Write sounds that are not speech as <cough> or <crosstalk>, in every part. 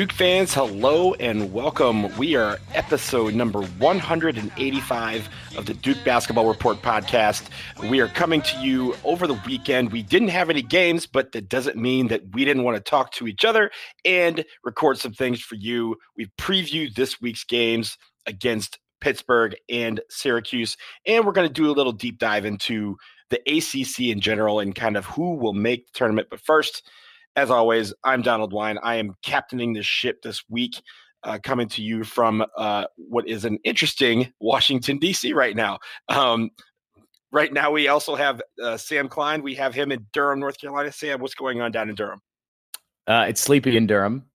Duke fans, hello and welcome. We are episode number 185 of the Duke Basketball Report podcast. We are coming to you over the weekend. We didn't have any games, but that doesn't mean that we didn't want to talk to each other and record some things for you. We've previewed this week's games against Pittsburgh and Syracuse, and we're going to do a little deep dive into the ACC in general and kind of who will make the tournament. But first, as always, I'm Donald Wine. I am captaining this ship this week, uh, coming to you from uh, what is an interesting Washington, D.C. right now. Um, right now, we also have uh, Sam Klein. We have him in Durham, North Carolina. Sam, what's going on down in Durham? Uh, it's sleepy in Durham.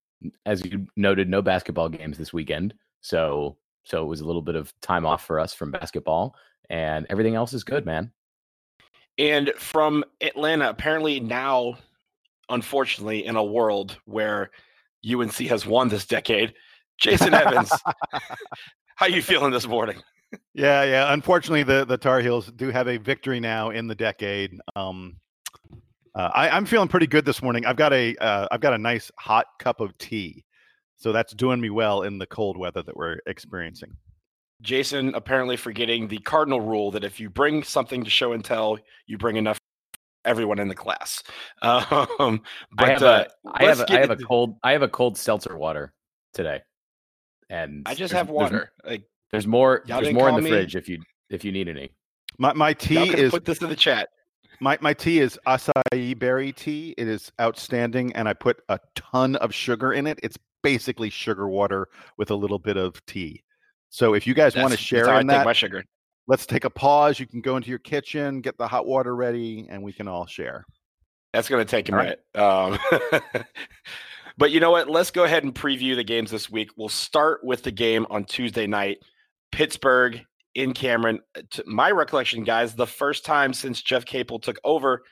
As you noted, no basketball games this weekend. So, so it was a little bit of time off for us from basketball, and everything else is good, man. And from Atlanta, apparently now unfortunately, in a world where UNC has won this decade. Jason Evans, <laughs> how you feeling this morning? Yeah, yeah. Unfortunately, the the Tar Heels do have a victory now in the decade. Um, uh, I, am feeling pretty good this morning. I've got a have uh, got a nice hot cup of tea, so that's doing me well in the cold weather that we're experiencing. Jason apparently forgetting the cardinal rule that if you bring something to show and tell, you bring enough everyone in the class. <laughs> Um, but I have, uh, a, I have, a, I have a cold I have a cold seltzer water today, and I just have water. There's, like there's more there's more in the me. fridge if you if you need any. My my tea is put this in the chat. My my tea is acai berry tea. It is outstanding, and I put a ton of sugar in it. It's basically sugar water with a little bit of tea. So if you guys want to share in that, my sugar let's take a pause. You can go into your kitchen, get the hot water ready, and we can all share. That's going to take a minute. Right. Um, <laughs> but you know what? Let's go ahead and preview the games this week. We'll start with the game on Tuesday night Pittsburgh in Cameron. Uh, to my recollection, guys, the first time since Jeff Capel took over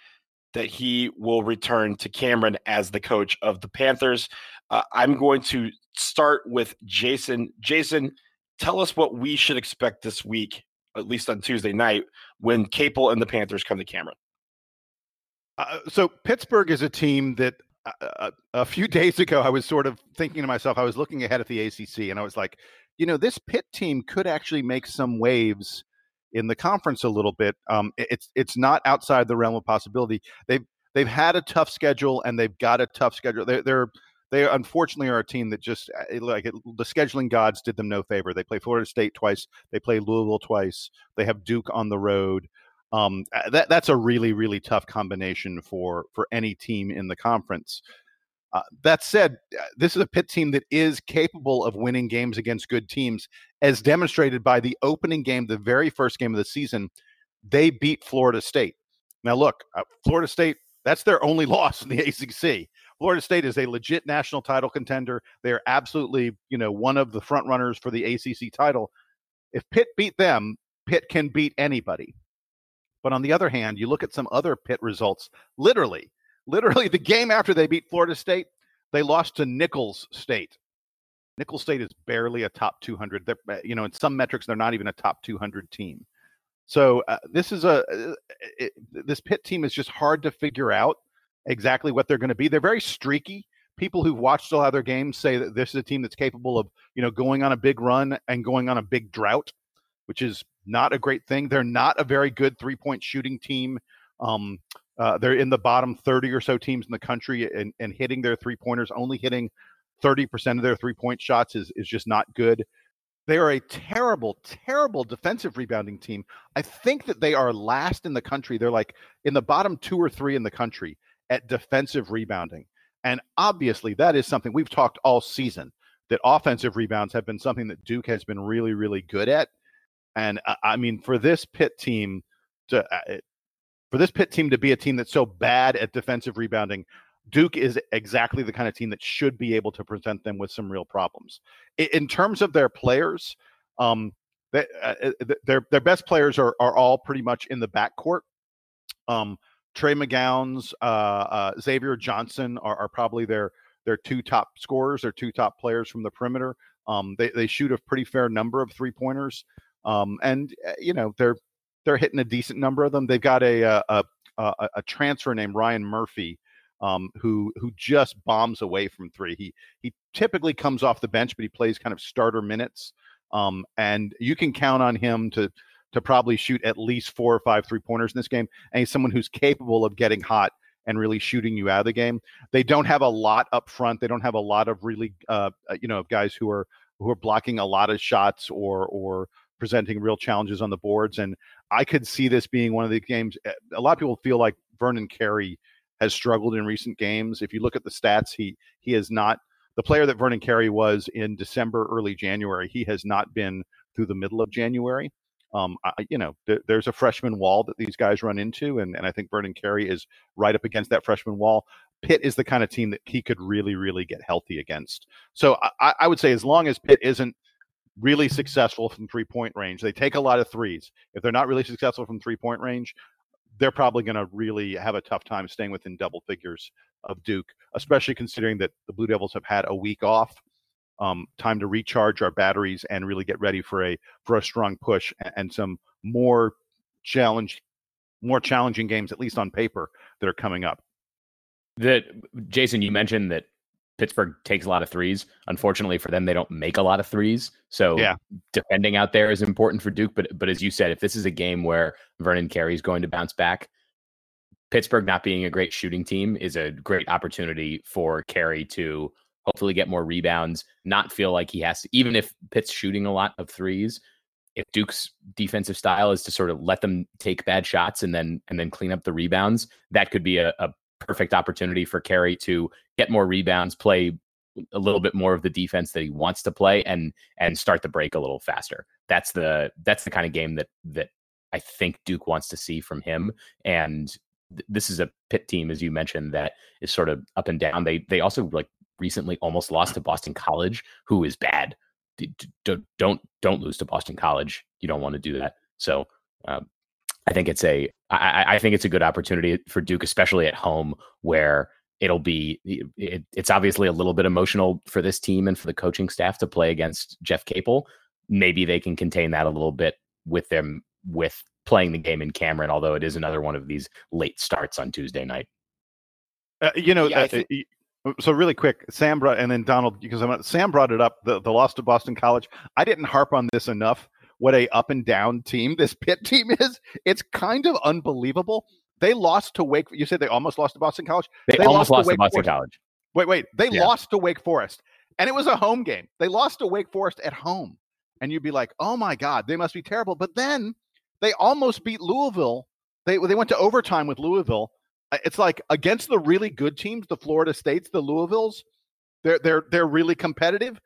that he will return to Cameron as the coach of the Panthers. Uh, I'm going to start with Jason. Jason, tell us what we should expect this week at least on Tuesday night, when Capel and the Panthers come to Cameron. Uh, so Pittsburgh is a team that uh, uh a few <laughs> days ago I was sort of thinking to myself, I was looking ahead at the ACC, and I was like, you know, this Pitt team could actually make some waves in the conference a little bit. Um, it's it's not outside the realm of possibility. They've they've had a tough schedule and they've got a tough schedule. They're, they're they unfortunately are a team that just eh, like it, the scheduling gods did them no favor. They play Florida State twice, they play Louisville twice, they have Duke on the road. Um, eh, that that's a really really tough combination for for any team in the conference. Uh, that said, eh, this is a Pitt team that is capable of winning games against good teams, as demonstrated by the opening game, the very first game of the season. They beat Florida State. Now, look, uh, Florida State, that's their only <laughs> loss in the ACC. Florida State is a legit national title contender. They are absolutely, you know, one of the front runners for the ACC title. If Pitt beat them, Pitt can beat anybody. But on the other hand, you look at some other Pitt results. Literally, literally, the game after they beat Florida State, they lost to Nicholls State. Nicholls State is barely a top 200. They're, uh, you know, in some metrics, they're not even a top 200 team. So uh, this is a uh, it, this Pitt team is just hard to figure out exactly what they're going to be. They're very streaky. People who've watched a lot of their games say that this is a team that's capable of, you know, going on a big run and going on a big drought, which is not a great thing. They're not a very good three point shooting team. Um, uh, they're in the bottom 30 or so teams in the country and, and hitting their three pointers, only hitting 30% of their three point shots is, is just not good. They are a terrible, terrible defensive rebounding team. I think that they are last in the country. They're like in the bottom two or three in the country at defensive rebounding. And obviously, that is something we've talked all season that offensive rebounds have been something that Duke has been really, really good at. And uh, I mean, for this Pitt team to uh, for this Pitt team to be a team that's so bad at defensive rebounding, Duke is exactly the kind of team that should be able to present them with some real problems. In terms of their players, um, they, uh, uh their their best players are are all pretty much in the backcourt. Um, Trey McGowens, uh, uh, Xavier Johnson are, are, probably their their two top scorers, their two top players from the perimeter. Um, they they shoot a pretty fair number of three pointers, um, and uh, you know they're they're hitting a decent number of them. They've got a uh, a, a, a transfer named Ryan Murphy, um, who who just bombs away from three. He he typically comes off the bench, but he plays kind of starter minutes, um, and you can count on him to to probably shoot at least four or five three pointers in this game. And he's someone who's capable of getting hot and really shooting you out of the game. They don't have a lot up front. They don't have a lot of really, uh, uh you know, guys who are who are blocking a lot of shots or or presenting real challenges on the boards. And I could see this being one of the games. Eh, a lot of people feel like Vernon Carey has struggled in recent games. If you look at the stats, he he has not the player that Vernon Carey was in December, early January. He has not been through the middle of January. Um, I, you know, th- there's a freshman wall that these guys run into, and, and I think Vernon Carey is right up against that freshman wall. Pitt is the kind of team that he could really, really get healthy against. So I, I would say as long as Pitt isn't really successful from three point range, they take a lot of threes. If they're not really successful from three point range, they're probably going to really have a tough time staying within double figures of Duke, especially considering that the Blue Devils have had a week off, um, time to recharge our batteries and really get ready for a for a strong push and, and some more challenge, more challenging games, at least on paper, that are coming up. That Jason, you mentioned that Pittsburgh takes a lot of threes. Unfortunately for them, they don't make a lot of threes. So yeah. defending out there is important for Duke. But but as you said, if this is a game where Vernon Carey is going to bounce back, Pittsburgh not being a great shooting team is a great opportunity for Carey to hopefully get more rebounds, not feel like he has to, even if Pitt's shooting a lot of threes. If Duke's defensive style is to sort of let them take bad shots and then and then clean up the rebounds, that could be a, a perfect opportunity for Carey to get more rebounds, play a little bit more of the defense that he wants to play, and and start the break a little faster. That's the that's the kind of game that that I think Duke wants to see from him. And th- this is a Pitt team, as you mentioned, that is sort of up and down. They they also like recently almost lost to Boston College, who is bad. Don't don't don't lose to Boston College. You don't want to do that. So um, I think it's a I, I think it's a good opportunity for Duke, especially at home, where it'll be it, it's obviously a little bit emotional for this team and for the coaching staff to play against Jeff Capel. Maybe they can contain that a little bit with them with playing the game in Cameron, although it is another one of these late starts on Tuesday night. Uh, you know, yeah, uh, think- so really quick, Sam brought and then Donald because I'm, Sam brought it up the the loss to Boston College. I didn't harp on this enough what a up and down team this <laughs> Pitt team is. It's kind of unbelievable. They lost to Wake. You said they almost lost to Boston College. They, they almost lost, lost to, to Boston Forest. College. Wait, wait. They yeah. lost to Wake Forest, and it was a home game. They lost to Wake Forest at home, and you'd be like, "Oh my God, they must be terrible." But then they almost beat Louisville. They they went to overtime with Louisville. It's like against the really good teams, the Florida States, the Louisvilles. They're they're they're really competitive.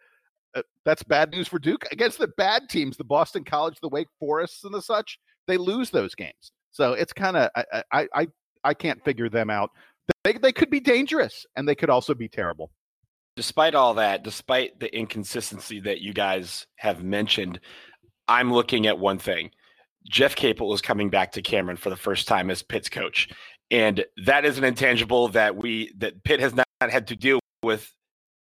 Uh, that's bad news for Duke against the bad teams, the Boston College, the Wake Forests, and the such. They lose those games, so it's kind of I, I I I can't figure them out. They they could be dangerous, and they could also be terrible. Despite all that, despite the inconsistency that you guys have mentioned, I'm looking at one thing. Jeff Capel is coming back to Cameron for the first time as Pitt's coach, and that is an intangible that we that Pitt has not had to deal with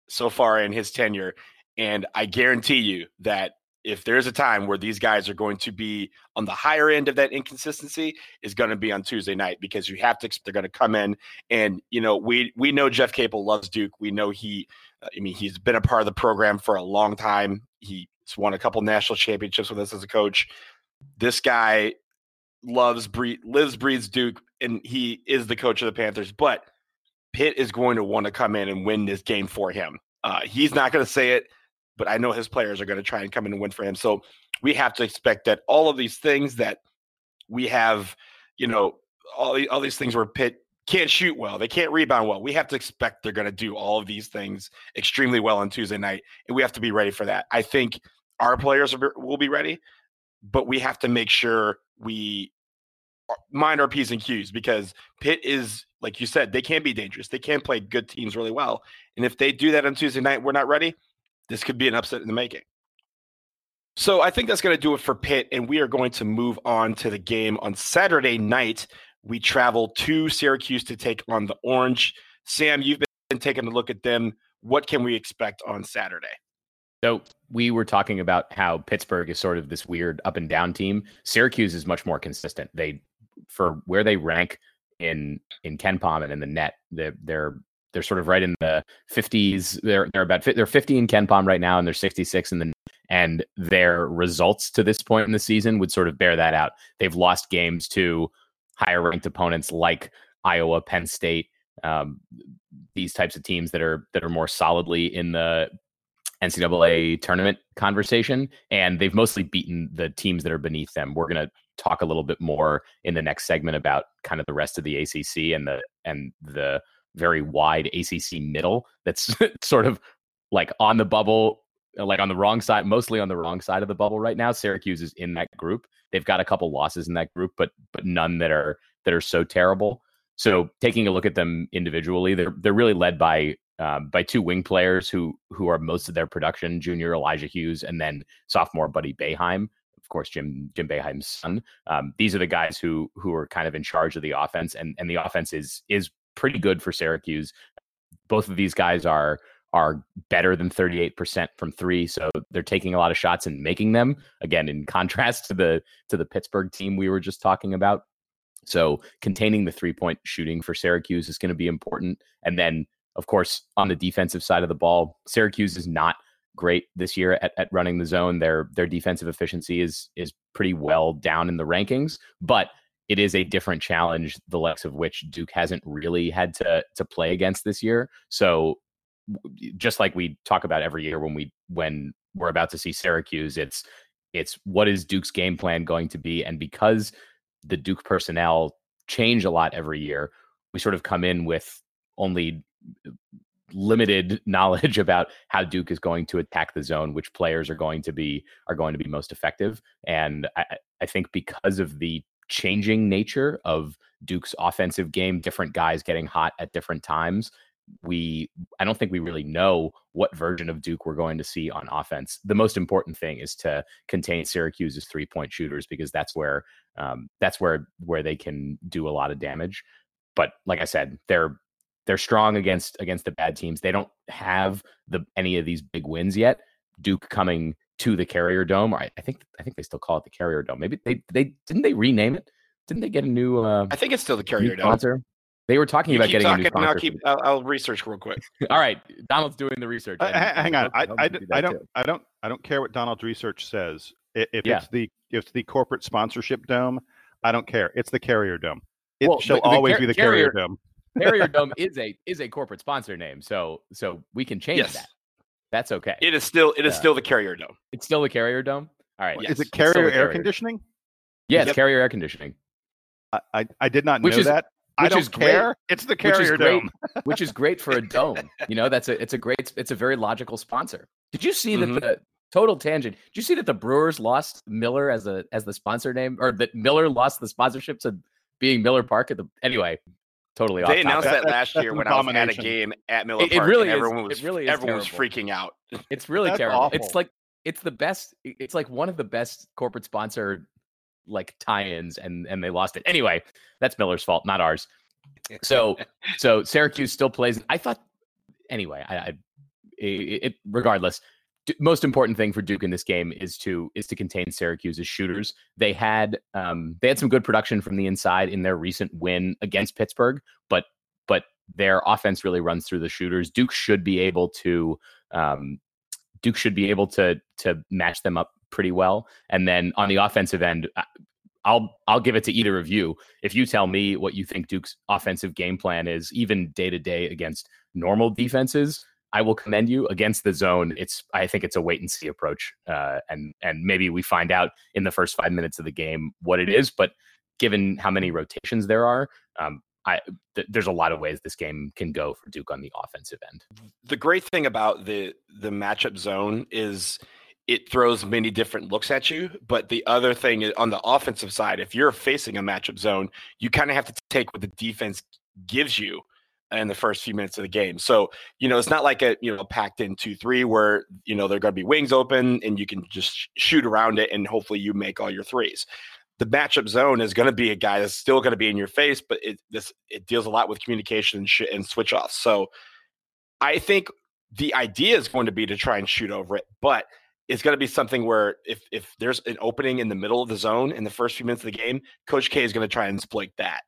so far in his tenure. And I guarantee you that if there's a time where these guys are going to be on the higher end of that inconsistency is going to be on Tuesday night because you have to expect they're going to come in. And you know we we know Jeff Capel loves Duke. We know he uh, I mean he's been a part of the program for a long time. He's won a couple national championships with us as a coach. This guy loves breed lives breathes Duke and he is the coach of the Panthers but Pitt is going to want to come in and win this game for him uh, he's not going to say it but I know his players are going to try and come in and win for him. So we have to expect that all of these things that we have, you know, all, all these things where Pitt can't shoot well, they can't rebound well. We have to expect they're going to do all of these things extremely well on Tuesday night, and we have to be ready for that. I think our players will be ready, but we have to make sure we uh, mind our p's and q's because Pitt is like you said they can be dangerous. They can play good teams really well, and if they do that on Tuesday night, we're not ready this could be an upset in the making. So I think that's going to do it for Pitt, and we are going to move on to the game on Saturday night. We travel to Syracuse to take on the Orange. Sam, you've been taking a look at them. What can we expect on Saturday? So we were talking about how Pittsburgh is sort of this weird up and down team. Syracuse is much more consistent. They, for where they rank in in KenPom and in the net. They're they're they're sort of right in the 50s. They're they're about they're 50 in KenPom right now, and they're 66 in the and their results to this point in the season would sort of bear that out. They've lost games to higher ranked opponents like Iowa, Penn State, um, these types of teams that are that are more solidly in the NCAA tournament conversation, and they've mostly beaten the teams that are beneath them. We're going to talk a little bit more in the next segment about kind of the rest of the ACC and the and the very wide ACC middle that's <laughs> sort of like on the bubble, like on the wrong side, mostly on the wrong side of the bubble right now. Syracuse is in that group. They've got a couple losses in that group, but but none that are that are so terrible. So taking a look at them individually, they're they're really led by um, by two wing players who who are most of their production, junior Elijah Hughes and then sophomore Buddy Boeheim. Of course, Jim Jim Boeheim's son. Um, these are the guys who who are kind of in charge of the offense, and and the offense is is pretty good for Syracuse. Both of these guys are are better than 38% from 3 so they're taking a lot of shots and making them again in <laughs> contrast to the to the Pittsburgh team we were just talking about so containing the three point shooting for Syracuse is going to be important and then of course on the defensive side of the ball Syracuse is not great this year at, at running the zone their their defensive efficiency is is pretty well down in the rankings but it is a different challenge, the likes of which Duke hasn't really had to to play against this year. So just like we talk about every year when we when we're about to see Syracuse, it's it's what is Duke's game plan going to be? And because the Duke personnel change a lot every year, we sort of come in with only limited <laughs> knowledge about how Duke is going to attack the zone, which players are going to be are going to be most effective. And I, I think because of the changing nature of Duke's offensive game, different guys getting hot at different times. We, I don't think we really know what version of Duke we're going to see on offense. The most important thing is to contain Syracuse's three point shooters because that's where, um, that's where where they can do a lot of damage. But like I said, they're they're strong against against the bad teams. They don't have the any of these big wins yet. Duke coming to the Carrier Dome. I, I, think I think they still call it the Carrier Dome. Maybe they they didn't they rename it? Didn't they get a new? Uh, I think it's still the Carrier Dome. Sponsor? They were talking you about getting talking, a new sponsor. I'll, keep, I'll, I'll, research real quick. <laughs> All right, Donald's doing the research. Uh, hang on, I, I, do I, don't I don't I don't care what Donald's research says. If yeah. it's the if it's the corporate sponsorship dome, I don't care. It's the Carrier Dome. It well, shall always car- be the Carrier, Carrier Dome. Carrier <laughs> Dome is a is a corporate sponsor name, so so we can change yes. that. That's okay. It is still it is still the Carrier Dome. It's still the Carrier Dome. All right. Yes. Is it Carrier air carrier. conditioning? Yes, yep. Carrier air conditioning. I, I, I did not which know is, that. I don't is care. Great. It's the Carrier which Dome, <laughs> which is great for a dome. You know, that's a it's a great it's a very logical sponsor. Did you see mm-hmm. that the total tangent? Did you see that the Brewers lost Miller as a as the sponsor name, or that Miller lost the sponsorship to being Miller Park at the anyway? Totally. They announced that, that last year when I was at a game at Miller it, Park. It really everyone is, was it really is everyone terrible. was freaking out. It's really terrible. Awful. It's like it's the best. It's like one of the best corporate sponsor like tie-ins, and and they lost it anyway. That's Miller's fault, not ours. So so <laughs> Syracuse still plays. I thought anyway. I, I it, it regardless most important thing for Duke in this game is to is to contain Syracuse's shooters. They had um, they had some good production from the inside in their recent win against Pittsburgh, but but their offense really runs through the shooters. Duke should be able to um, Duke should be able to to match them up pretty well. And then on the offensive end, I'll I'll give it to either of you. If you tell me what you think Duke's offensive game plan is, even day to day against normal defenses, I will commend you. Against the zone, it's I think it's a wait and see approach, uh, and and maybe we find out in the first five minutes of the game what it is. But given how many rotations there are, um, I, th- there's a lot of ways this game can go for Duke on the offensive end. The great thing about the the matchup zone is it throws many different looks at you. But the other thing is on the offensive side, if you're facing a matchup zone, you kind of have to take what the defense gives you in the first few minutes of the game. So, you know, it's not like a, you know, packed in 2-3 where, you know, they're going to be wings open and you can just shoot around it and hopefully you make all your threes. The matchup zone is going to be a guy that's still going to be in your face, but it this it deals a lot with communication and, sh- and switch off. So, I think the idea is going to be to try and shoot over it, but it's going to be something where if if there's an opening in the middle of the zone in the first few minutes of the game, Coach K is going to try and exploit that.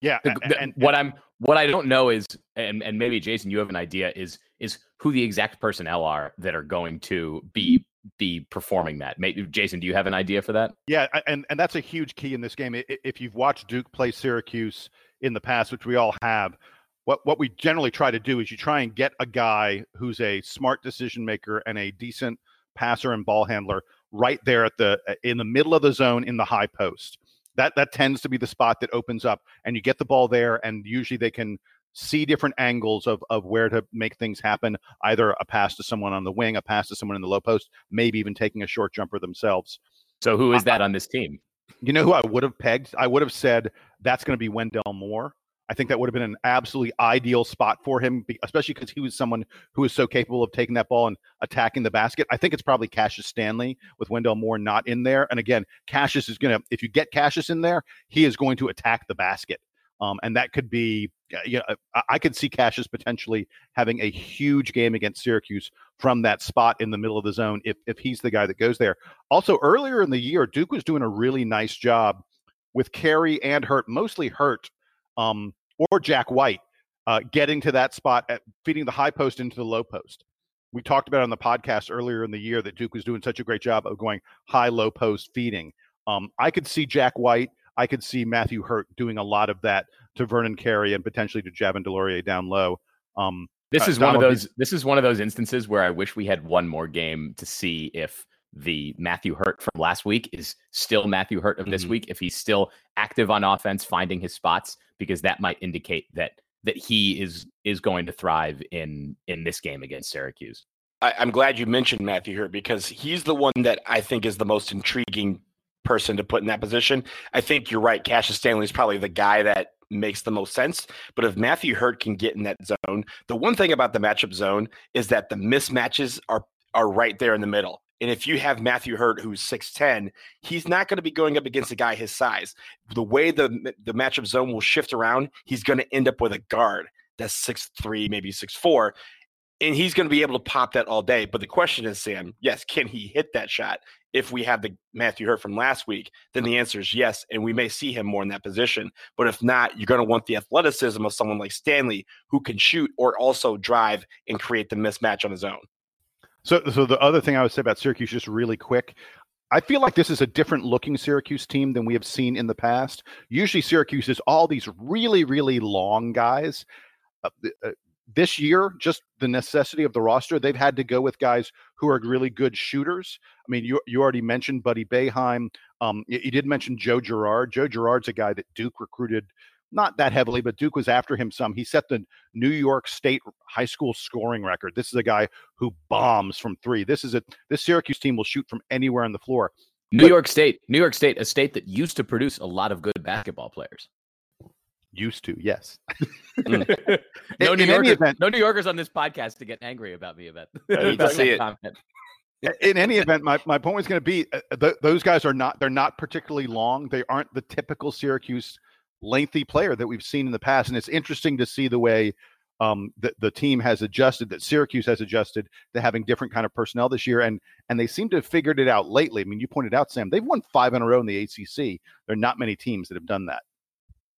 Yeah, the, the, and, what I'm what I don't know is, and and maybe Jason, you have an idea is is who the exact personnel are that are going to mm-hmm. be be performing that. Maybe, Jason, do you have an idea for that? Yeah, and and that's a huge key in this game. If you've watched Duke play Syracuse in the past, which we all have, what what we generally try to do is you try and get a guy who's a smart decision maker and a decent passer and ball handler right there at the uh, in the middle of the zone in the high post that that tends to be the spot that opens up and you get the ball there and usually they can see different angles of of where to make things happen either a pass to someone on the wing a pass to someone in the low post maybe even taking a short jumper themselves. So who is that on this team? You know who i would have pegged? I would have said that's going to be wendell moore I think that would have been an absolutely ideal spot for him, especially because he was someone who was so capable of taking that ball and attacking the basket. I think it's probably Cassius Stanley with Wendell Moore not in there. And again, Cassius is going to, if you get Cassius in there, he is going to attack the basket. Um, and that could be, you know, I could see Cassius potentially having a huge game against Syracuse from that spot in the middle of the zone if, if he's the guy that goes there. Also, earlier in the year, Duke was doing a really nice job with Carey and Hurt, mostly Hurt, um, or Jack White uh, getting to that spot at feeding the high post into the low post. We talked about on the podcast earlier in the year that Duke was doing such a great job of going high low post feeding. Um, I could see Jack White. I could see Matthew Hurt doing a lot of that to Vernon Carey and potentially to Javin DeLaurier down low. Um, this uh, is uh, one of those. This is one of those instances where I wish we had one more game to see if the Matthew Hurt from last week is still Matthew Hurt of this mm-hmm. week. If he's still active on offense, finding his spots, because that might indicate that that he is is going to thrive in in this game against Syracuse. I, I'm glad you mentioned Matthew Hurt because he's the one that I think is the most intriguing person to put in that position. I think you're right. Cassius Stanley is probably the guy that makes the most sense. But if Matthew Hurt can get in that zone, the one thing about the matchup zone is that the mismatches are are right there in the middle. And if you have Matthew Hurt, who's 6'10, he's not going to be going up against a guy his size. The way the, the matchup zone will shift around, he's going to end up with a guard that's 6'3, maybe 6'4. And he's going to be able to pop that all day. But the question is, Sam, yes, can he hit that shot? If we have the Matthew Hurt from last week, then the answer is yes. And we may see him more in that position. But if not, you're going to want the athleticism of someone like Stanley who can shoot or also drive and create the mismatch on his own. So, so the other thing I would say about Syracuse, just really quick, I feel like this is a different looking Syracuse team than we have seen in the past. Usually, Syracuse is all these really, really long guys. Uh, uh, this year, just the necessity of the roster, they've had to go with guys who are really good shooters. I mean, you you already mentioned Buddy Boeheim. Um, you, you did mention Joe Girard. Joe Girard's a guy that Duke recruited not that heavily, but Duke was after him some. He set the New York State high school scoring record. This is a guy who bombs from three. This is a this Syracuse team will shoot from anywhere on the floor. New but, York State, New York State, a state that used to produce a lot of good basketball players. Used to, yes. mm. <laughs> no, New Yorkers, event, no New Yorkers on this podcast to get angry about me about. I need to see it. in any event, my, my point was going to be uh, th- those guys are not they're not particularly long. They aren't the typical Syracuse lengthy player that we've seen in the past. And it's interesting to see the way um, the, the team has adjusted, that Syracuse has adjusted to having different kind of personnel this year. And and they seem to have figured it out lately. I mean, you pointed out, Sam, they've won five in a row in the ACC. There are not many teams that have done that.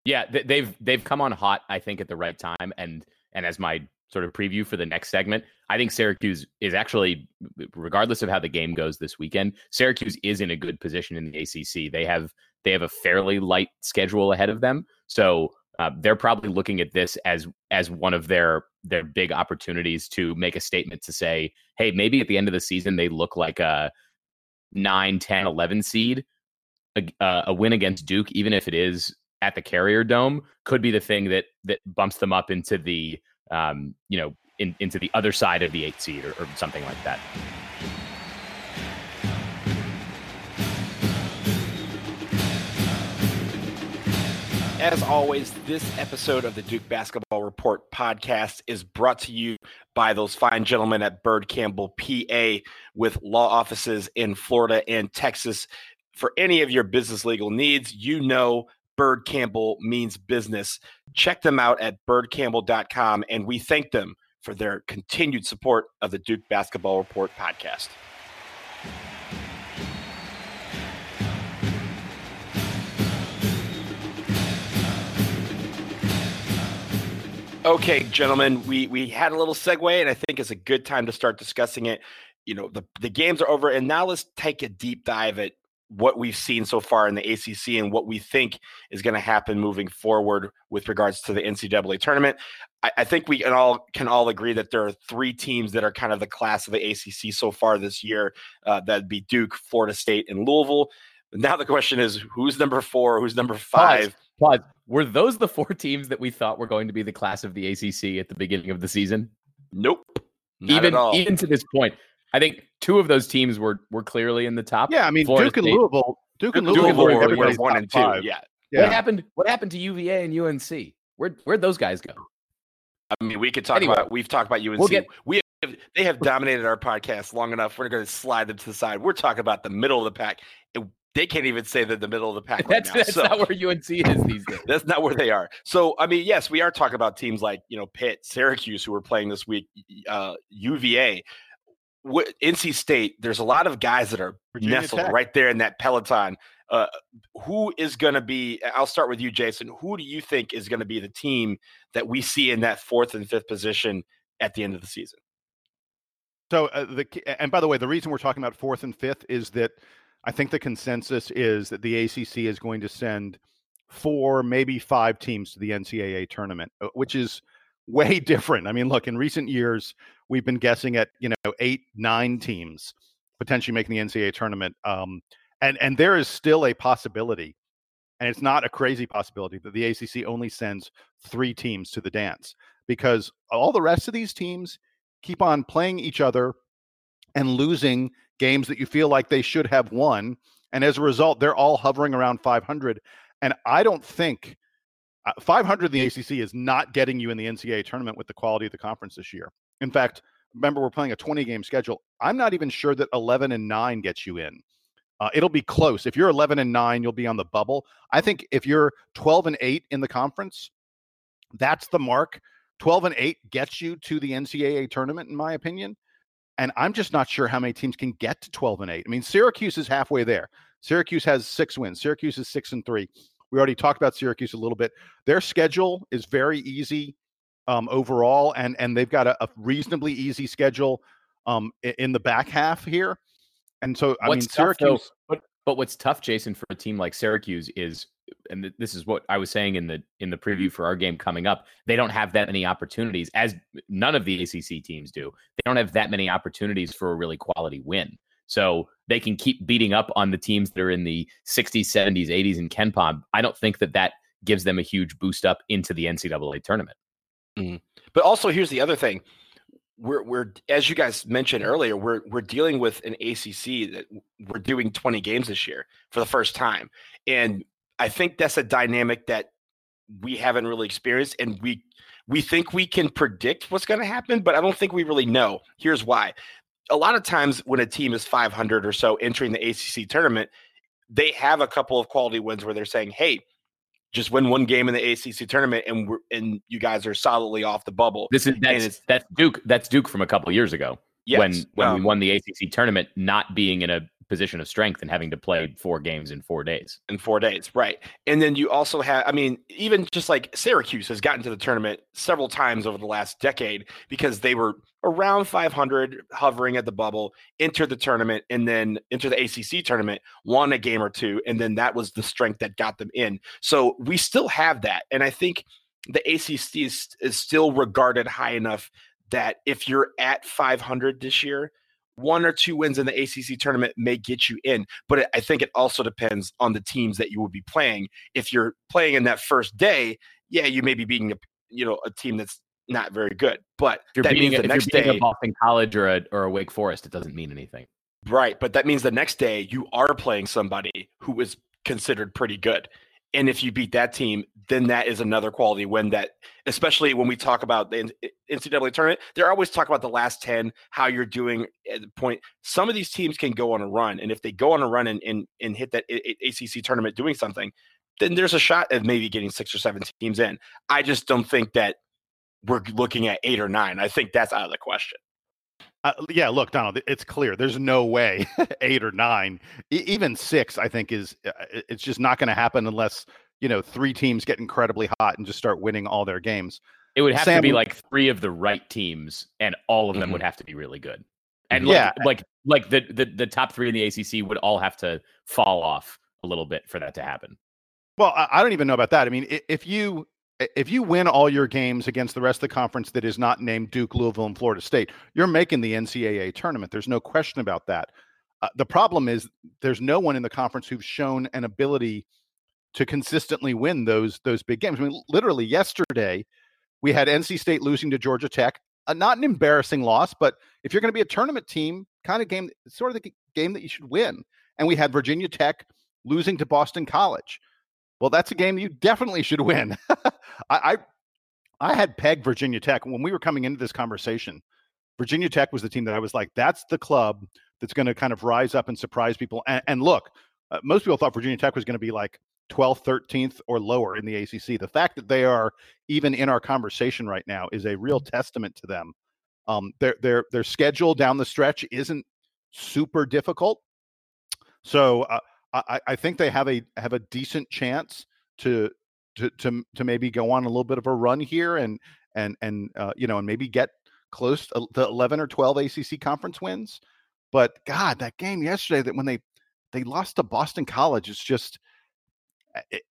Yeah, they've they've come on hot, I think, at the right time. And and as my sort of preview for the next segment, I think Syracuse is actually, regardless of how the game goes this weekend, Syracuse is in a good position in the ACC. They have they have a fairly light schedule ahead of them, so uh, they're probably looking at this as as one of their their big opportunities to make a statement to say, hey, maybe at the end of the season they look like a 9, 10, 11 seed. A, uh, a win against Duke, even if it is at the Carrier Dome, could be the thing that that bumps them up into the um, you know in, into the other side of the eight seed or, or something like that. As always, this episode of the Duke Basketball Report podcast is brought to you by those fine gentlemen at Byrd Campbell PA with law offices in Florida and Texas. For any of your business legal needs, you know Byrd Campbell means business. Check them out at byrdcampbell.com, and we thank them for their continued support of the Duke Basketball Report podcast. Okay, gentlemen, we we had a little segue, and I think it's a good time to start discussing it. You know, the the games are over, and now let's take a deep dive at what we've seen so far in the ACC and what we think is going to happen moving forward with regards to the NCAA tournament. I, I, think we can all can all agree that there are three teams that are kind of the class of the ACC so far this year. Uh, that'd be Duke, Florida State, and Louisville. Now the question is, who's number four? Who's number five? Pause. Pause. Were those the four teams that we thought were going to be the class of the ACC at the beginning of the season? Nope. Not even even to this point, I think two of those teams were were clearly in the top. Yeah, I mean Florida Duke and Louisville. Duke and Louisville, Louisville were, one and two. Five. Yeah. yeah. What happened? What happened to UVA and UNC? Where where'd those guys go? I mean, we could talk anyway, about. We've talked about UNC. We'll get, we have, they have dominated our podcast long enough. We're going to slide them to the side. We're talking about the middle of the pack. It, they can't even say that the middle of the pack. Right that's now. that's so, not where UNC is these days. <laughs> that's not where they are. So I mean, yes, we are talking about teams like you know Pitt, Syracuse, who are playing this week, uh, UVA. NC State, there's a lot of guys that are Virginia nestled Tech. right there in that peloton. Uh, who is going to be? I'll start with you, Jason. Who do you think is going to be the team that we see in that fourth and fifth position at the end of the season? So uh, the and by the way, the reason we're talking about fourth and fifth is that I think the consensus is that the ACC is going to send four, maybe five teams to the NCAA tournament, uh, which is way <laughs> different. I mean, look, in recent years, we've been guessing at you know eight, nine teams potentially making the NCAA tournament, um, and and there is still a possibility, and it's not a crazy possibility that the ACC only sends three teams to the dance because all the rest of these teams keep on playing each other and losing games that you feel like they should have won. And as a result, they're all hovering around 500. And I don't think uh, 500 in the ACC is not getting you in the NCAA tournament with the quality of the conference this year. In fact, remember we're playing a 20 game schedule. I'm not even sure that 11 and 9 gets you in. Uh, it'll be close. If you're 11 and 9, you'll be on the bubble. I think if you're 12 and 8 in the conference, that's the mark. 12 and 8 gets you to the NCAA tournament, in my opinion. And I'm just not sure how many teams can get to 12 and 8. I mean, Syracuse is halfway there. Syracuse has six wins. Syracuse is six and three. We already talked about Syracuse a little bit. Their schedule is very easy um, overall, and and they've got a, a reasonably easy schedule um, in the back half here. And so, I what's mean, Syracuse. Though, but, but what's tough, Jason, for a team like Syracuse is and this is what I was saying in the in the preview for our game coming up. They don't have that many opportunities, as none of the ACC teams do. They don't have that many opportunities for a really quality win. So they can keep beating up on the teams that are in the 60s, 70s, 80s, and KenPom. I don't think that that gives them a huge boost up into the NCAA tournament. Mm-hmm. But also, here's the other thing: we're we're as you guys mentioned earlier, we're we're dealing with an ACC that we're doing 20 games this year for the first time, and I think that's a dynamic that we haven't really experienced, and we we think we can predict what's going to happen, but I don't think we really know. Here's why: a lot of times when a team is 500 or so entering the ACC tournament, they have a couple of quality wins where they're saying, "Hey." Just win one game in the ACC tournament, and we're and you guys are solidly off the bubble. This is that's, that's Duke. That's Duke from a couple years ago. Yes, when when um, we won the ACC tournament, not being in a position of strength and having to play four games in four days. In four days, right. And then you also have, I mean, even just like Syracuse has gotten to the tournament several times over the last decade because they were around 500, hovering at the bubble, entered the tournament, and then enter the ACC tournament, won a game or two, and then that was the strength that got them in. So we still have that. And I think the ACC is, is still regarded high enough that if you're at 500 this year, one or two wins in the ACC tournament may get you in, but I think it also depends on the teams that you will be playing. If you're playing in that first day, yeah, you may be beating a you know a team that's not very good, but if that means a, the next day a Boston College or a or a Wake Forest, it doesn't mean anything. Right, but that means the next day you are playing somebody who is considered pretty good. And if you beat that team, then that is another quality win that, especially when we talk about the NCAA tournament, they're always talk about the last 10, how you're doing at the point. Some of these teams can go on a run. And if they go on a run and, and, and hit that ACC tournament doing something, then there's a shot at maybe getting six or seven teams in. I just don't think that we're looking at eight or nine. I think that's out of the question. Uh, yeah, look, Donald, it's clear. There's no way <laughs> eight or nine, e- even six. I think is uh, it's just not going to happen unless you know three teams get incredibly hot and just start winning all their games. It would have Sam, to be like three of the right teams, and all of them Mhm. would have to be really good. And Yeah. like, like like the, the the top three in the ACC would all have to fall off a little bit for that to happen. Well, I, I don't even know about that. I mean, if you if you win all your games against the rest of the conference that is not named Duke, Louisville, and Florida State, you're making the NCAA tournament. There's no question about that. Uh, the problem is there's no one in the conference who's shown an ability to consistently win those those big games. I mean, literally yesterday we had NC State losing to Georgia Tech, uh, not an embarrassing loss, but if you're going to be a tournament team, kind of game, sort of the game that you should win. And we had Virginia Tech losing to Boston College. Well, that's a game you definitely should win. <laughs> I, I I had pegged Virginia Tech when we were coming into this conversation. Virginia Tech was the team that I was like, that's the club that's going to kind of rise up and surprise people. And, and look, uh, most people thought Virginia Tech was going to be like 12th, 13th, or lower in the ACC. The fact that they are even in our conversation right now is a real testament to them. Um, their their their schedule down the stretch isn't super difficult, so uh, I, I think they have a have a decent chance to to to to maybe go on a little bit of a run here and and and uh, you know and maybe get close to the 11 or 12 ACC conference wins. But God, that game yesterday that when they they lost to Boston College, it's just it,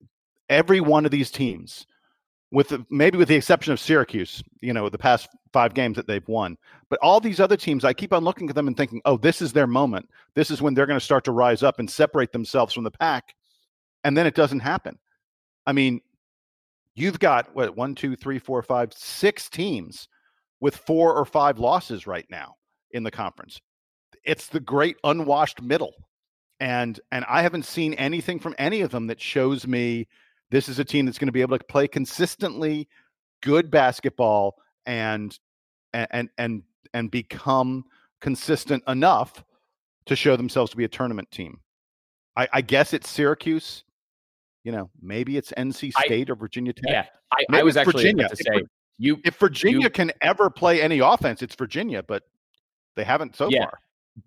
every one of these teams, with the, maybe with the exception of Syracuse, you know, the past five games that they've won, but all these other teams, I keep on looking at them and thinking, oh, this is their moment. This is when they're going to start to rise up and separate themselves from the pack, and then it doesn't happen. I mean, you've got what one, two, three, four, five, six teams with four or five losses right now in the conference. It's the great unwashed middle. And and I haven't seen anything from any of them that shows me this is a team that's going to be able to play consistently good basketball and and and and become consistent enough to show themselves to be a tournament team. I, I guess it's Syracuse. You know, maybe it's NC I- State or Virginia Tech. Yeah, I, I was actually Virginia. to say Vir- you If Virginia You- can ever play any offense, it's Virginia, but they haven't so Yeah. far.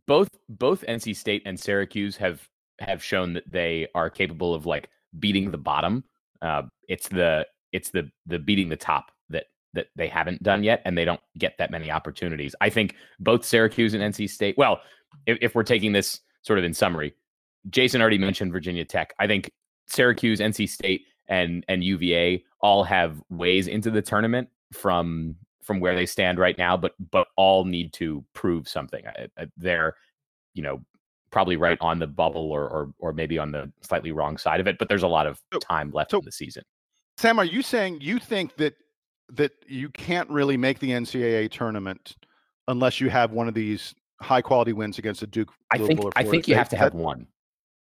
both both NC State and Syracuse have have shown that they are capable of like beating the bottom. Uh, it's the it's the the beating the top that that they haven't done yet, and they don't get that many opportunities. I think both Syracuse and NC State. Well, if, if we're taking this sort of in summary, Jason already mentioned Virginia Tech. I think Syracuse, NC State, and and UVA all have ways into the tournament from from where they stand right now, but but all need to prove something. They're, you know, probably right on the bubble or or or maybe on the slightly wrong side of it. But there's a lot of time left so- in the season. Sam, are you saying you think that that you can't really make the NCAA tournament unless you have one of these high quality wins against a Duke? I think I think you State? have to have one,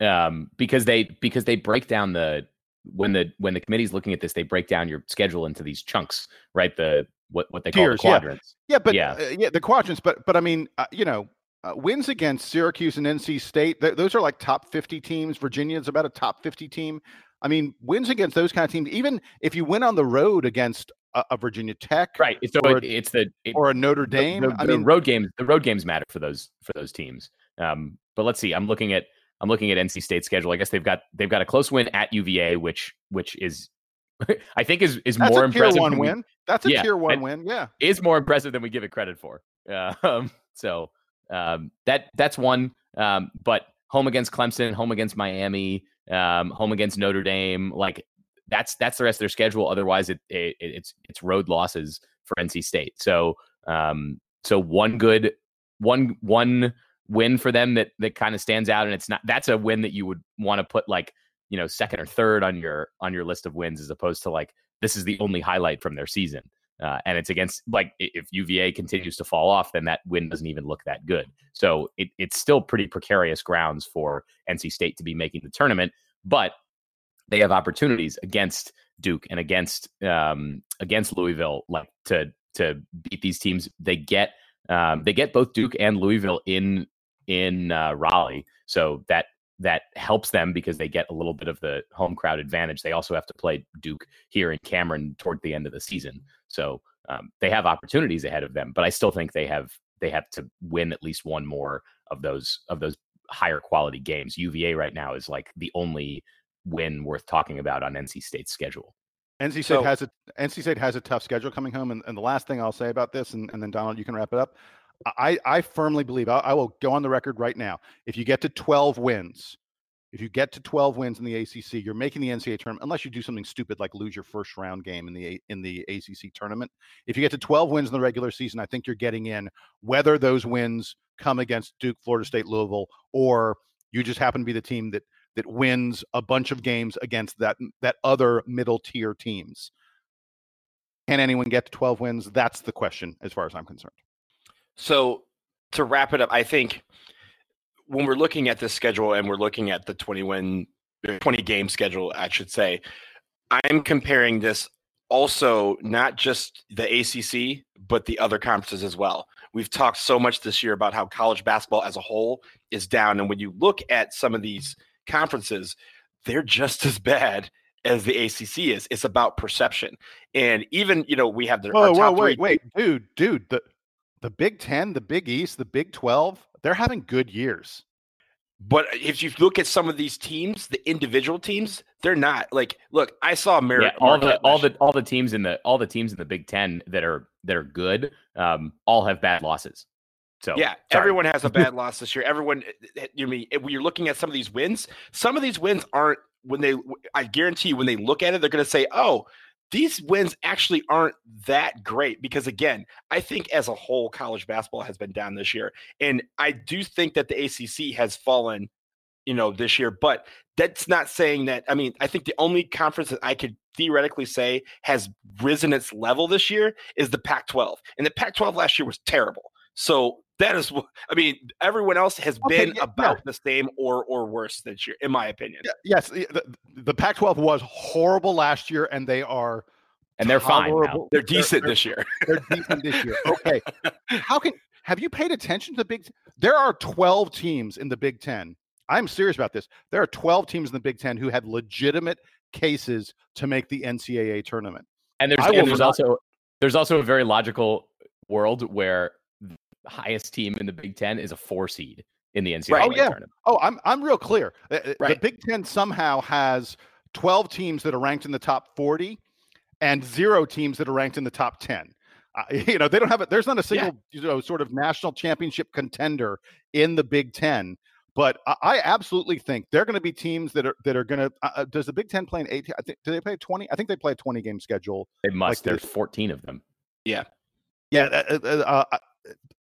um, because they because they break down the when the when the committee's looking at this, they break down your schedule into these chunks, right? The what what they call the quadrants. Yeah, but Yeah. uh, yeah, the quadrants. But but I mean, uh, you know, uh, wins against Syracuse and NC State. Th- those are like top fifty teams. Virginia's about a top fifty team. I mean, wins against those kind of teams. Even if you win on the road against a, a Virginia Tech, Right. So Or- it, it's the it, or a Notre the- Dame. The, I the mean, road games, the road games matter for those for those teams. Um, but let's see. I'm looking at I'm looking at NC State's schedule. I guess they've got they've got a close win at UVA, which which is <laughs> I think is is that's more a tier impressive. one we- win. That's a Yeah, tier one win. Yeah. is more impressive than we give it credit for. <laughs> Um, so um, that that's one. Um, but home against Clemson, home against Miami, um, home against Notre Dame, like that's that's the rest of their schedule. Otherwise, it, it it's it's road losses for NC State. So um, so one good one one win for them that that kind of stands out, and it's not that's a win that you would want to put like you know second or third on your on your list of wins as opposed to like this is the only highlight from their season. Uh, and it's against like if UVA continues to fall off, then that win doesn't even look that good. So it, it's still pretty precarious grounds for NC State to be making the tournament, but they have opportunities against Duke and against um, against Louisville, like to to beat these teams. They get um, they get both Duke and Louisville in in uh, Raleigh, so that that helps them because they get a little bit of the home crowd advantage. They also have to play Duke here in Cameron toward the end of the season, so um, they have opportunities ahead of them. But I still think they have they have to win at least one more of those of those higher quality games. UVA right now is like the only win worth talking about on NC State's schedule. NC State So- has a NC State has a tough schedule coming home, and, and the last thing I'll say about this, and, and then Donald, you can wrap it up. I I firmly believe I, I will go on the record right now. If you get to 12 wins, if you get to 12 wins in the ACC, you're making the NCAA tournament. Unless you do something stupid like lose your first round game in the in the ACC tournament. If you get to 12 wins in the regular season, I think you're getting in. Whether those wins come against Duke, Florida State, Louisville, or you just happen to be the team that that wins a bunch of games against that that other middle tier teams. Can anyone get to 12 wins? That's the question as far as I'm concerned. So to wrap it up, I think when we're looking at this schedule and we're looking at the 20 win uh, 20 game schedule, I should say, I'm comparing this also not just the ACC, but the other conferences as well. We've talked so much this year about how college basketball as a whole is down. And when you look at some of these conferences, they're just <laughs> as bad as the ACC is. It's about perception. And even, you know, we have the Whoa, whoa, wait, three wait, dude, dude. The the Big Ten, the Big East, the Big 12, they're having good years. But if you look at some of these teams, the individual teams, they're not like. Look, I saw Mar- yeah, all the all the all the teams in the all the teams in the Big Ten that are that are good, um, all have bad losses. So Yeah, sorry. everyone has a bad <laughs> loss this year. Everyone, eh, you mean when you're looking at some of these wins, some of these wins aren't when they. I guarantee you, when they look at it, they're going to say, "Oh, these wins actually aren't that great." Because again, I think as a whole, college basketball has been down this year, and I do think that the ACC has fallen, you know, this year. But that's not saying that. I mean, I think the only conference that I could theoretically say has risen its level this year is the Pac-12, and the Pac-12 last year was terrible. So that is what I mean. Everyone else has Okay, been yeah, about the same or or worse this year, in my opinion. Yeah, yes, the, the, the Pac-12 was horrible last year, and they are and they're fine now. tolerable- They're decent this year. They're decent this year. <laughs> Okay, how can have you paid attention to the Big? There are 12 teams in the Big Ten. I'm serious about this. There are 12 teams in the Big Ten who had legitimate cases to make the NCAA tournament. And there's and there's also there's also a very logical world where the highest team in the Big Ten is a four seed in the NCAA Oh, yeah. tournament. Oh, I'm I'm real clear. Uh, uh, The Big Ten somehow has 12 teams that are ranked in the top 40, and zero teams that are ranked in the top 10. Uh, <laughs> you know, they don't have it. There's not a single you know sort of national championship contender in the Big Ten. But I, I absolutely think they're going to be teams that are that are going to. Uh, uh, does the Big Ten play an 18? I think do they play 20? I think they play a 20 game schedule. They must. the- there's 14 of them. Yeah, yeah. uh,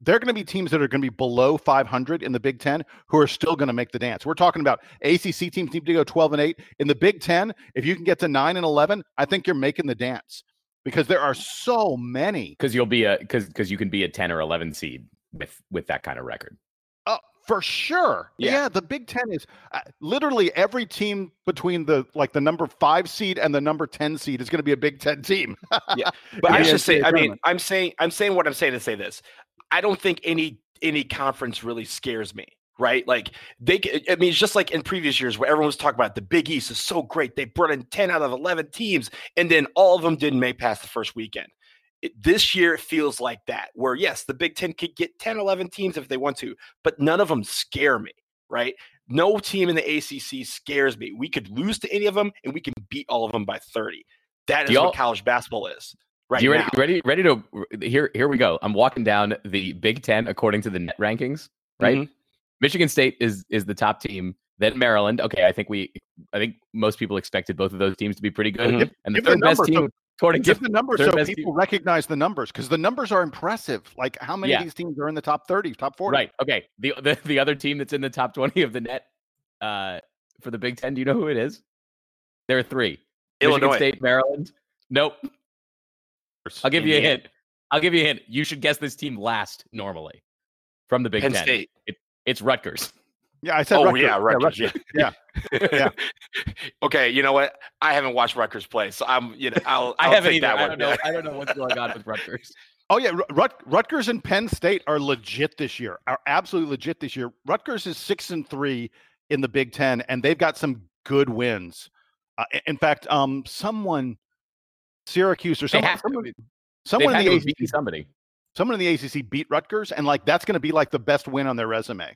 they're going to be teams that are going to be below 500 in the Big Ten who are still going to make the dance. We're talking about ACC teams need to go 12 and 8 in the Big Ten. If you can get to 9 and 11, I think you're making the dance because there are so many. Because you'll be a because because you can be a 10 or 11 seed with with that kind of record. Uh, for sure. Yeah. Yeah. the Big Ten is uh, literally every team between the like the number five seed and the number 10 seed is going to be a Big Ten team. Yeah, <laughs> but Yeah, I should say, I mean. I'm saying, I'm saying what I'm saying to say this. I don't think any any conference really scares me, right? Like they, I mean, it's just like in previous years where everyone was talking about the Big East is so great. They brought in 10 out of 11 teams, and then all of them didn't make past the first weekend. It, this year it feels like that, where yes, the Big Ten could get 10, 11 teams if they want to, but none of them scare me, right? No team in the ACC scares me. We could lose to any of them, and we can beat all of them by 30. That is what college basketball is. Right you ready, now. ready, ready to here? Here we go. I'm walking down the Big Ten according to the net rankings. Right, Mhm. Michigan State is is the top team. Then Maryland. Okay, I think we, I think most people expected both of those teams to be pretty good. Mhm. And the Give the third best number, team, so- according to Give the numbers so best people recognize the numbers because the numbers are impressive. Like how many Yeah. of these teams are in the top 30, top 40? right. Okay, the, the <laughs> the other team that's in the top 20 of the net uh, for the Big Ten. Do you know who it is? There are three. Illinois. Michigan State, Maryland. Nope. I'll give you a hint. I'll give you a hint. You should guess this team last normally from the Big Penn Ten. State. It's Rutgers. Yeah, I said Oh Rutgers. yeah, Rutgers. Yeah, Yeah. <laughs> okay, you know what? I haven't watched Rutgers play, so I'm. You know, I'll. I I'll haven't take either. that I one. don't know. I don't know what's going on with Rutgers. <laughs> Oh yeah, Rut- Rutgers and Penn State are legit this year. Are absolutely legit this year. Rutgers is six and three in the Big Ten, and they've got some good wins. Uh, in fact, um, someone, Syracuse or They someone, have to. someone, They've someone in the have ACC, somebody. someone in the ACC beat Rutgers, and like that's going to be like the best win on their resume.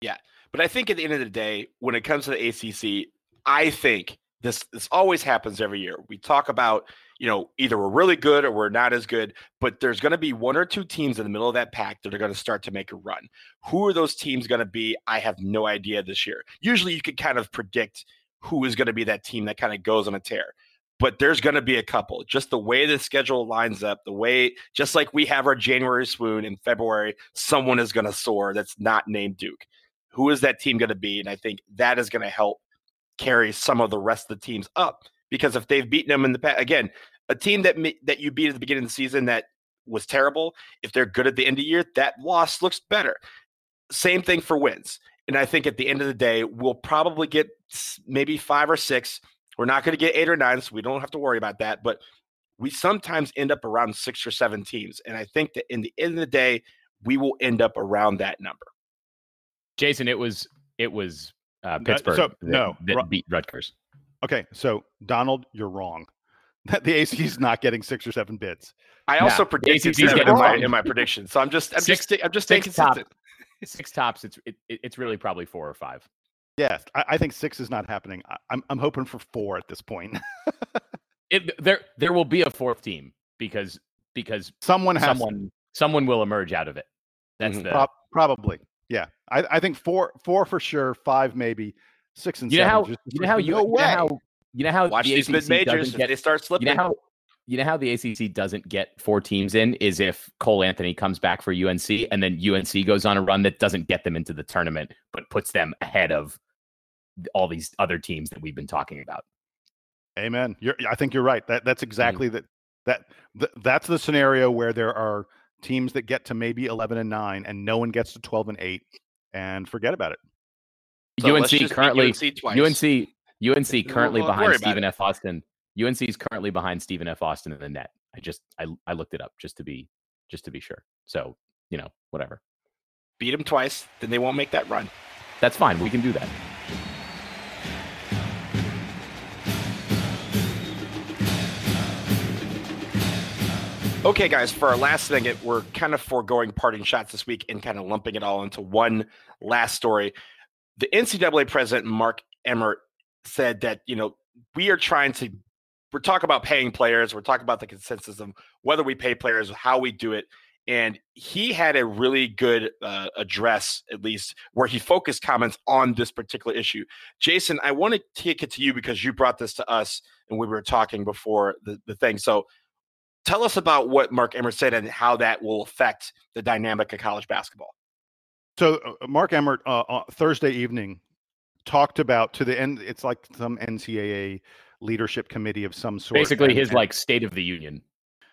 Yeah, but I think at the end of the day, when it comes to the ACC, I think this this always happens every year. We talk about, you know, either we're really good or we're not as good, but there's going to be one or two teams in the middle of that pack that are going to start to make a run. Who are those teams going to be? I have no idea this year. Usually you could kind of predict who is going to be that team that kind of goes on a tear. But there's going to be a couple. Just the way the schedule lines up, the way, just like we have our January swoon in February, someone is going to soar that's not named Duke. Who is that team going to be? And I think that is going to help carry some of the rest of the teams up because if they've beaten them in the past, again, a team that that you beat at the beginning of the season that was terrible, if they're good at the end of the year, that loss looks better. Same thing for wins. And I think at the end of the day, we'll probably get maybe five or six. We're not going to get eight or nine, so we don't have to worry about that. But we sometimes end up around six or seven teams. And I think that in the end of the day, we will end up around that number. Jason, it was it was uh, Pittsburgh so, that, no, that Ru- beat Rutgers. Okay, so Donald, you're wrong. <laughs> the ACC is not getting six or seven bids. I Nah, also predicted ACC 's seven in my, wrong. in my prediction. So I'm just I'm Six- just I'm just staying six top. Six tops. It's it, it- it's really probably four or five. Yes, I, I think six is not happening. I, I'm I'm hoping for four at this point. <laughs> It, there there will be a fourth team because because Someone has someone someone will emerge out of it. That's Mhm. the prob- probably. Yeah, I, I think four four for sure, five maybe, six and you know seven. how just- you know how you, no you know how you know how Watch the these ACC mid majors get they start slipping. you know how you know how the ACC doesn't get four teams in is if Cole Anthony comes back for UNC and then UNC goes on a run that doesn't get them into the tournament but puts them ahead of all these other teams that we've been talking about. Amen. You're, I think you're right. That Mm-hmm. that's exactly that. That th- that's the scenario where there are teams that get to maybe eleven and nine, and no one gets to twelve and eight, and forget about it. So UNC currently UNC twice. UNC UNC currently worry behind Stephen. F. Austin. UNC is currently behind Stephen F. Austin in the net. I just I I looked it up just to be just to be sure. So you know whatever. beat them twice, then they won't make that run. That's fine. We can do that. Okay, guys, for our last thing, we're kind of foregoing parting shots this week and kind of lumping it all into one last story. The NCAA president, Mark Emmert, said that, you know, we are trying to, we're talking about paying players, we're talking about the consensus of whether we pay players, how we do it. And he had a really good uh, address, at least, where he focused comments on this particular issue. Jason, I want to take it to you because you brought this to us and we were talking before the, the thing. So, tell us about what Mark Emmert said and how that will affect the dynamic of college basketball. So uh, Mark Emmert uh, uh, Thursday evening talked about to the end. It's like some NCAA leadership committee of some sort. Basically, and- his and- like State of the Union.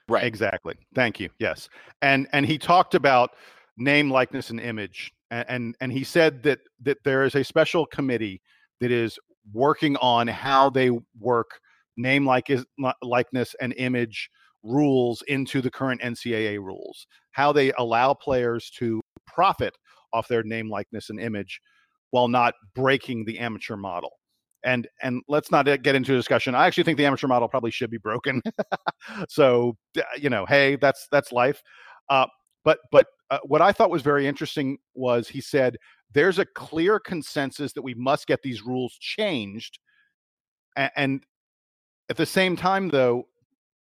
Right. Exactly. Thank you. Yes. And and he talked about name, likeness, and image. And and, and he said that that there is a special committee that is working on how they work name, like is likeness, and image rules into the current NCAA rules. How they allow players to profit off their name, likeness, and image while not breaking the amateur model. And and let's not uh, get into a discussion. I actually think the amateur model probably should be broken. <laughs> so you know, hey, that's that's life. Uh, but but uh, what I thought was very interesting was he said there's a clear consensus that we must get these rules changed, and, and at the same time, though,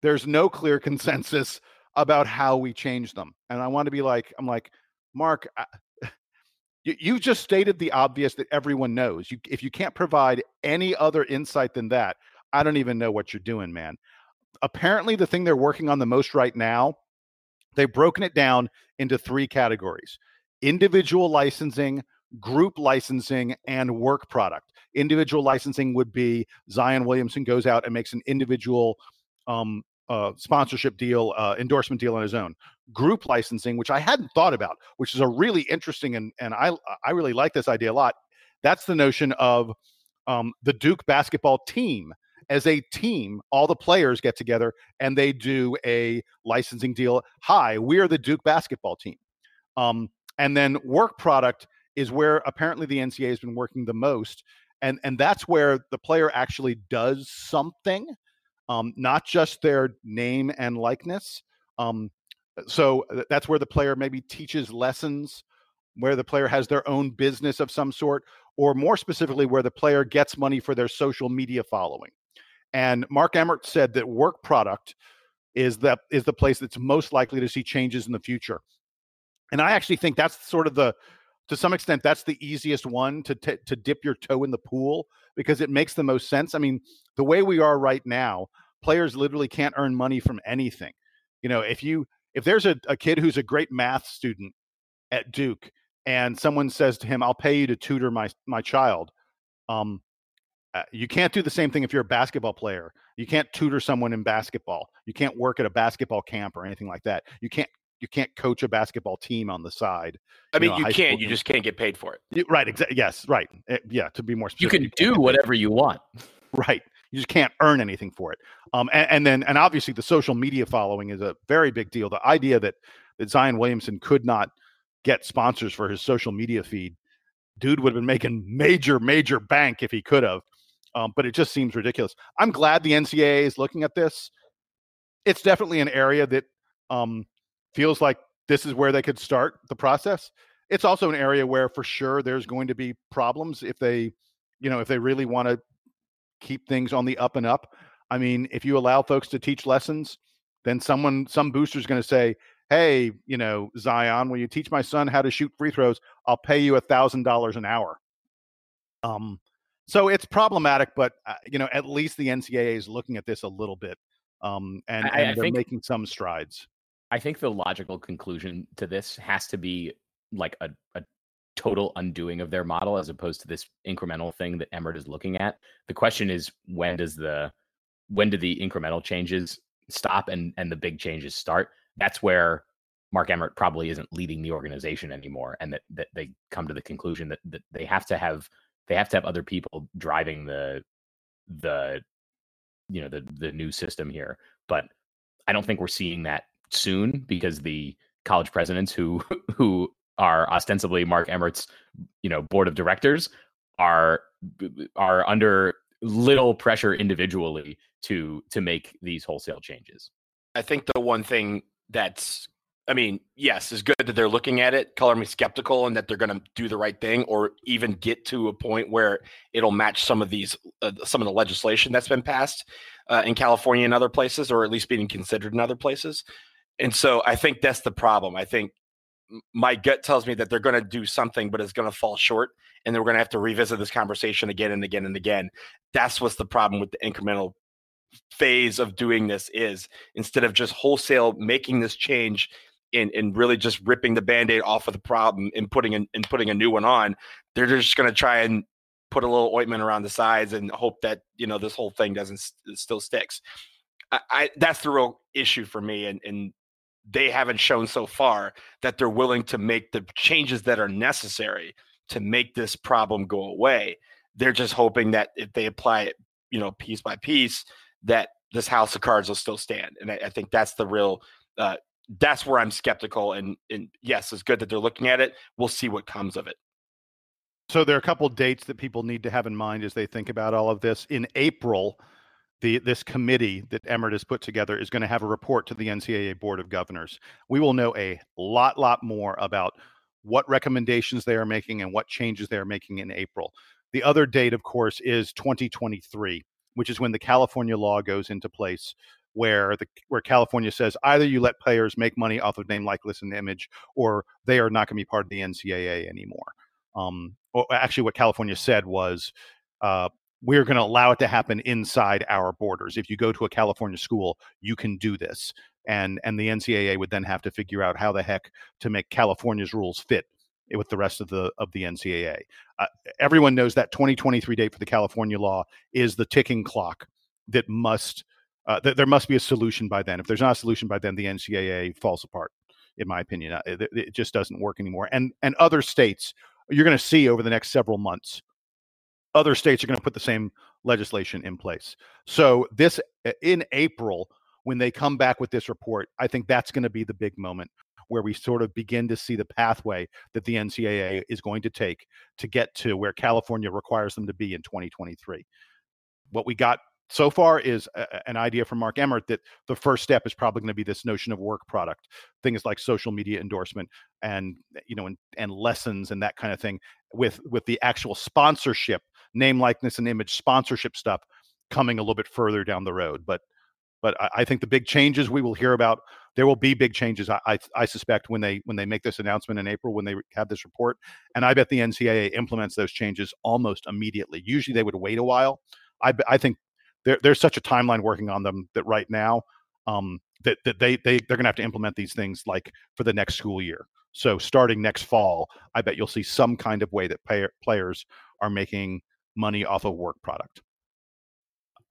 there's no clear consensus about how we change them. And I want to be like, I'm like, Mark, I, you, you just stated the obvious that everyone knows. You, if you can't provide any other insight than that, I don't even know what you're doing, man. Apparently, the thing they're working on the most right now, they've broken it down into three categories individual licensing, group licensing, and work product. Individual licensing would be Zion Williamson goes out and makes an individual um, uh, sponsorship deal, uh, endorsement deal on his own. Group licensing, which I hadn't thought about, which is a really interesting and and I I really like this idea a lot. That's the notion of um, the Duke basketball team as a team. All the players get together and they do a licensing deal. Hi, we're the Duke basketball team. Um, and then work product is where apparently the NCAA has been working the most, and and that's where the player actually does something um, not just their name and likeness. Um, so that's where the player maybe teaches lessons where the player has their own business of some sort, or more specifically, where the player gets money for their social media following. And Mark Emmert said that work product is the is the place that's most likely to see changes in the future. And I actually think that's sort of the to some extent that's the easiest one to t- to dip your toe in the pool because it makes the most sense. I mean, the way we are right now, players literally can't earn money from anything. You know, if you if there's a, a kid who's a great math student at Duke and someone says to him, "I'll pay you to tutor my my child," um, uh, you can't do the same thing if you're a basketball player. You can't tutor someone in basketball. You can't work at a basketball camp or anything like that. You can't you can't coach a basketball team on the side. I mean, you, know, you can. You just can't get paid for it. You, right. Exactly. Yes. Right. Uh, yeah. To be more specific, you can you do whatever you want. Right. You just can't earn anything for it. Um, and, and, then, and obviously, the social media following is a very big deal. The idea that that Zion Williamson could not get sponsors for his social media feed, dude would have been making major, major bank if he could have. Um, but it just seems ridiculous. I'm glad the NCAA is looking at this. It's definitely an area that um, feels like this is where they could start the process. It's also an area where, for sure, there's going to be problems if they, you know, if they really want to keep things on the up and up. I mean, if you allow folks to teach lessons, then someone, some booster is going to say, "Hey, you know, Zion, will you teach my son how to shoot free throws? I'll pay you a thousand dollars an hour." Um, so it's problematic, but uh, you know, at least the NCAA is looking at this a little bit, um, and, I, and they're think, making some strides. I think the logical conclusion to this has to be like a, a total undoing of their model as opposed to this incremental thing that Emmert is looking at. The question is when does the when do the incremental changes stop and and the big changes start? That's where Mark Emmert probably isn't leading the organization anymore, and that that they come to the conclusion that that they have to have they have to have other people driving the the you know the the new system here but i don't think we're seeing that soon because the college presidents who <laughs> who are ostensibly mark emmert's you know board of directors are are under little pressure individually to to make these wholesale changes i think the one thing that's I mean, yes, it's good that they're looking at it, color me skeptical, and that they're going to do the right thing, or even get to a point where it'll match some of these, uh, some of the legislation that's been passed uh, in California and other places, or at least being considered in other places. And so, I think that's the problem. I think my gut tells me that they're going to do something, but it's going to fall short, and then we're going to have to revisit this conversation again and again and again. That's what's the problem with the incremental phase of doing this is instead of just wholesale making this change and, and really just ripping the band-aid off of the problem and putting an, and putting a new one on they're just going to try and put a little ointment around the sides and hope that you know this whole thing doesn't st- still sticks I, I, that's the real issue for me and and they haven't shown so far that they're willing to make the changes that are necessary to make this problem go away they're just hoping that if they apply it you know piece by piece that this house of cards will still stand and i, I think that's the real uh, that's where I'm skeptical. And, and yes, it's good that they're looking at it. We'll see what comes of it. So there are a couple dates that people need to have in mind as they think about all of this. In April, the this committee that Emmert has put together is going to have a report to the NCAA Board of Governors. We will know a lot, lot more about what recommendations they are making and what changes they are making in April. The other date, of course, is 2023, which is when the California law goes into place where the where California says either you let players make money off of name, likeness, and image, or they are not going to be part of the NCAA anymore. Um, actually, what California said was uh, we're going to allow it to happen inside our borders. If you go to a California school, you can do this, and and the NCAA would then have to figure out how the heck to make California's rules fit with the rest of the of the NCAA. Uh, everyone knows that 2023 date for the California law is the ticking clock that must uh, th- there must be a solution by then. If there's not a solution by then, the NCAA falls apart. In my opinion, uh, it, it just doesn't work anymore. And and other states, you're going to see over the next several months, other states are going to put the same legislation in place. So this uh, in April, when they come back with this report, I think that's going to be the big moment where we sort of begin to see the pathway that the NCAA is going to take to get to where California requires them to be in 2023. What we got so far is a, an idea from Mark Emmert that the first step is probably going to be this notion of work product, things like social media endorsement and eh, you know and, and lessons and that kind of thing with with the actual sponsorship, name likeness and image sponsorship stuff coming a little bit further down the road. But but I, I think the big changes we will hear about there will be big changes. I, I, I suspect when they when they make this announcement in April when they have this report, and I bet the NCAA implements those changes almost immediately. Usually they would wait a while. I I think there, there's such a timeline working on them that right now um, that that they they they're going to have to implement these things like for the next school year. So starting next fall, I bet you'll see some kind of way that pay, players are making money off of work product.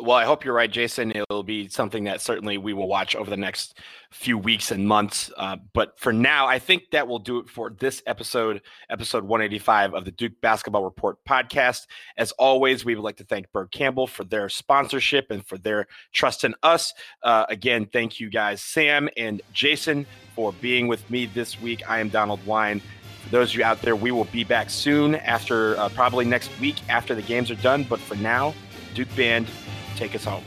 Well, I hope you're right, Jason. It'll be something that certainly we will watch over the next few weeks and months. Uh, but for now, I think that will do it for this episode, episode 185 of the Duke Basketball Report podcast. As always, we would like to thank Byrd Campbell for their sponsorship and for their trust in us. Uh, again, thank you guys, Sam and Jason, for being with me this week. I am Donald Wine. For those of you out there, we will be back soon after uh, probably next week after the games are done. But for now, Duke Band take us home.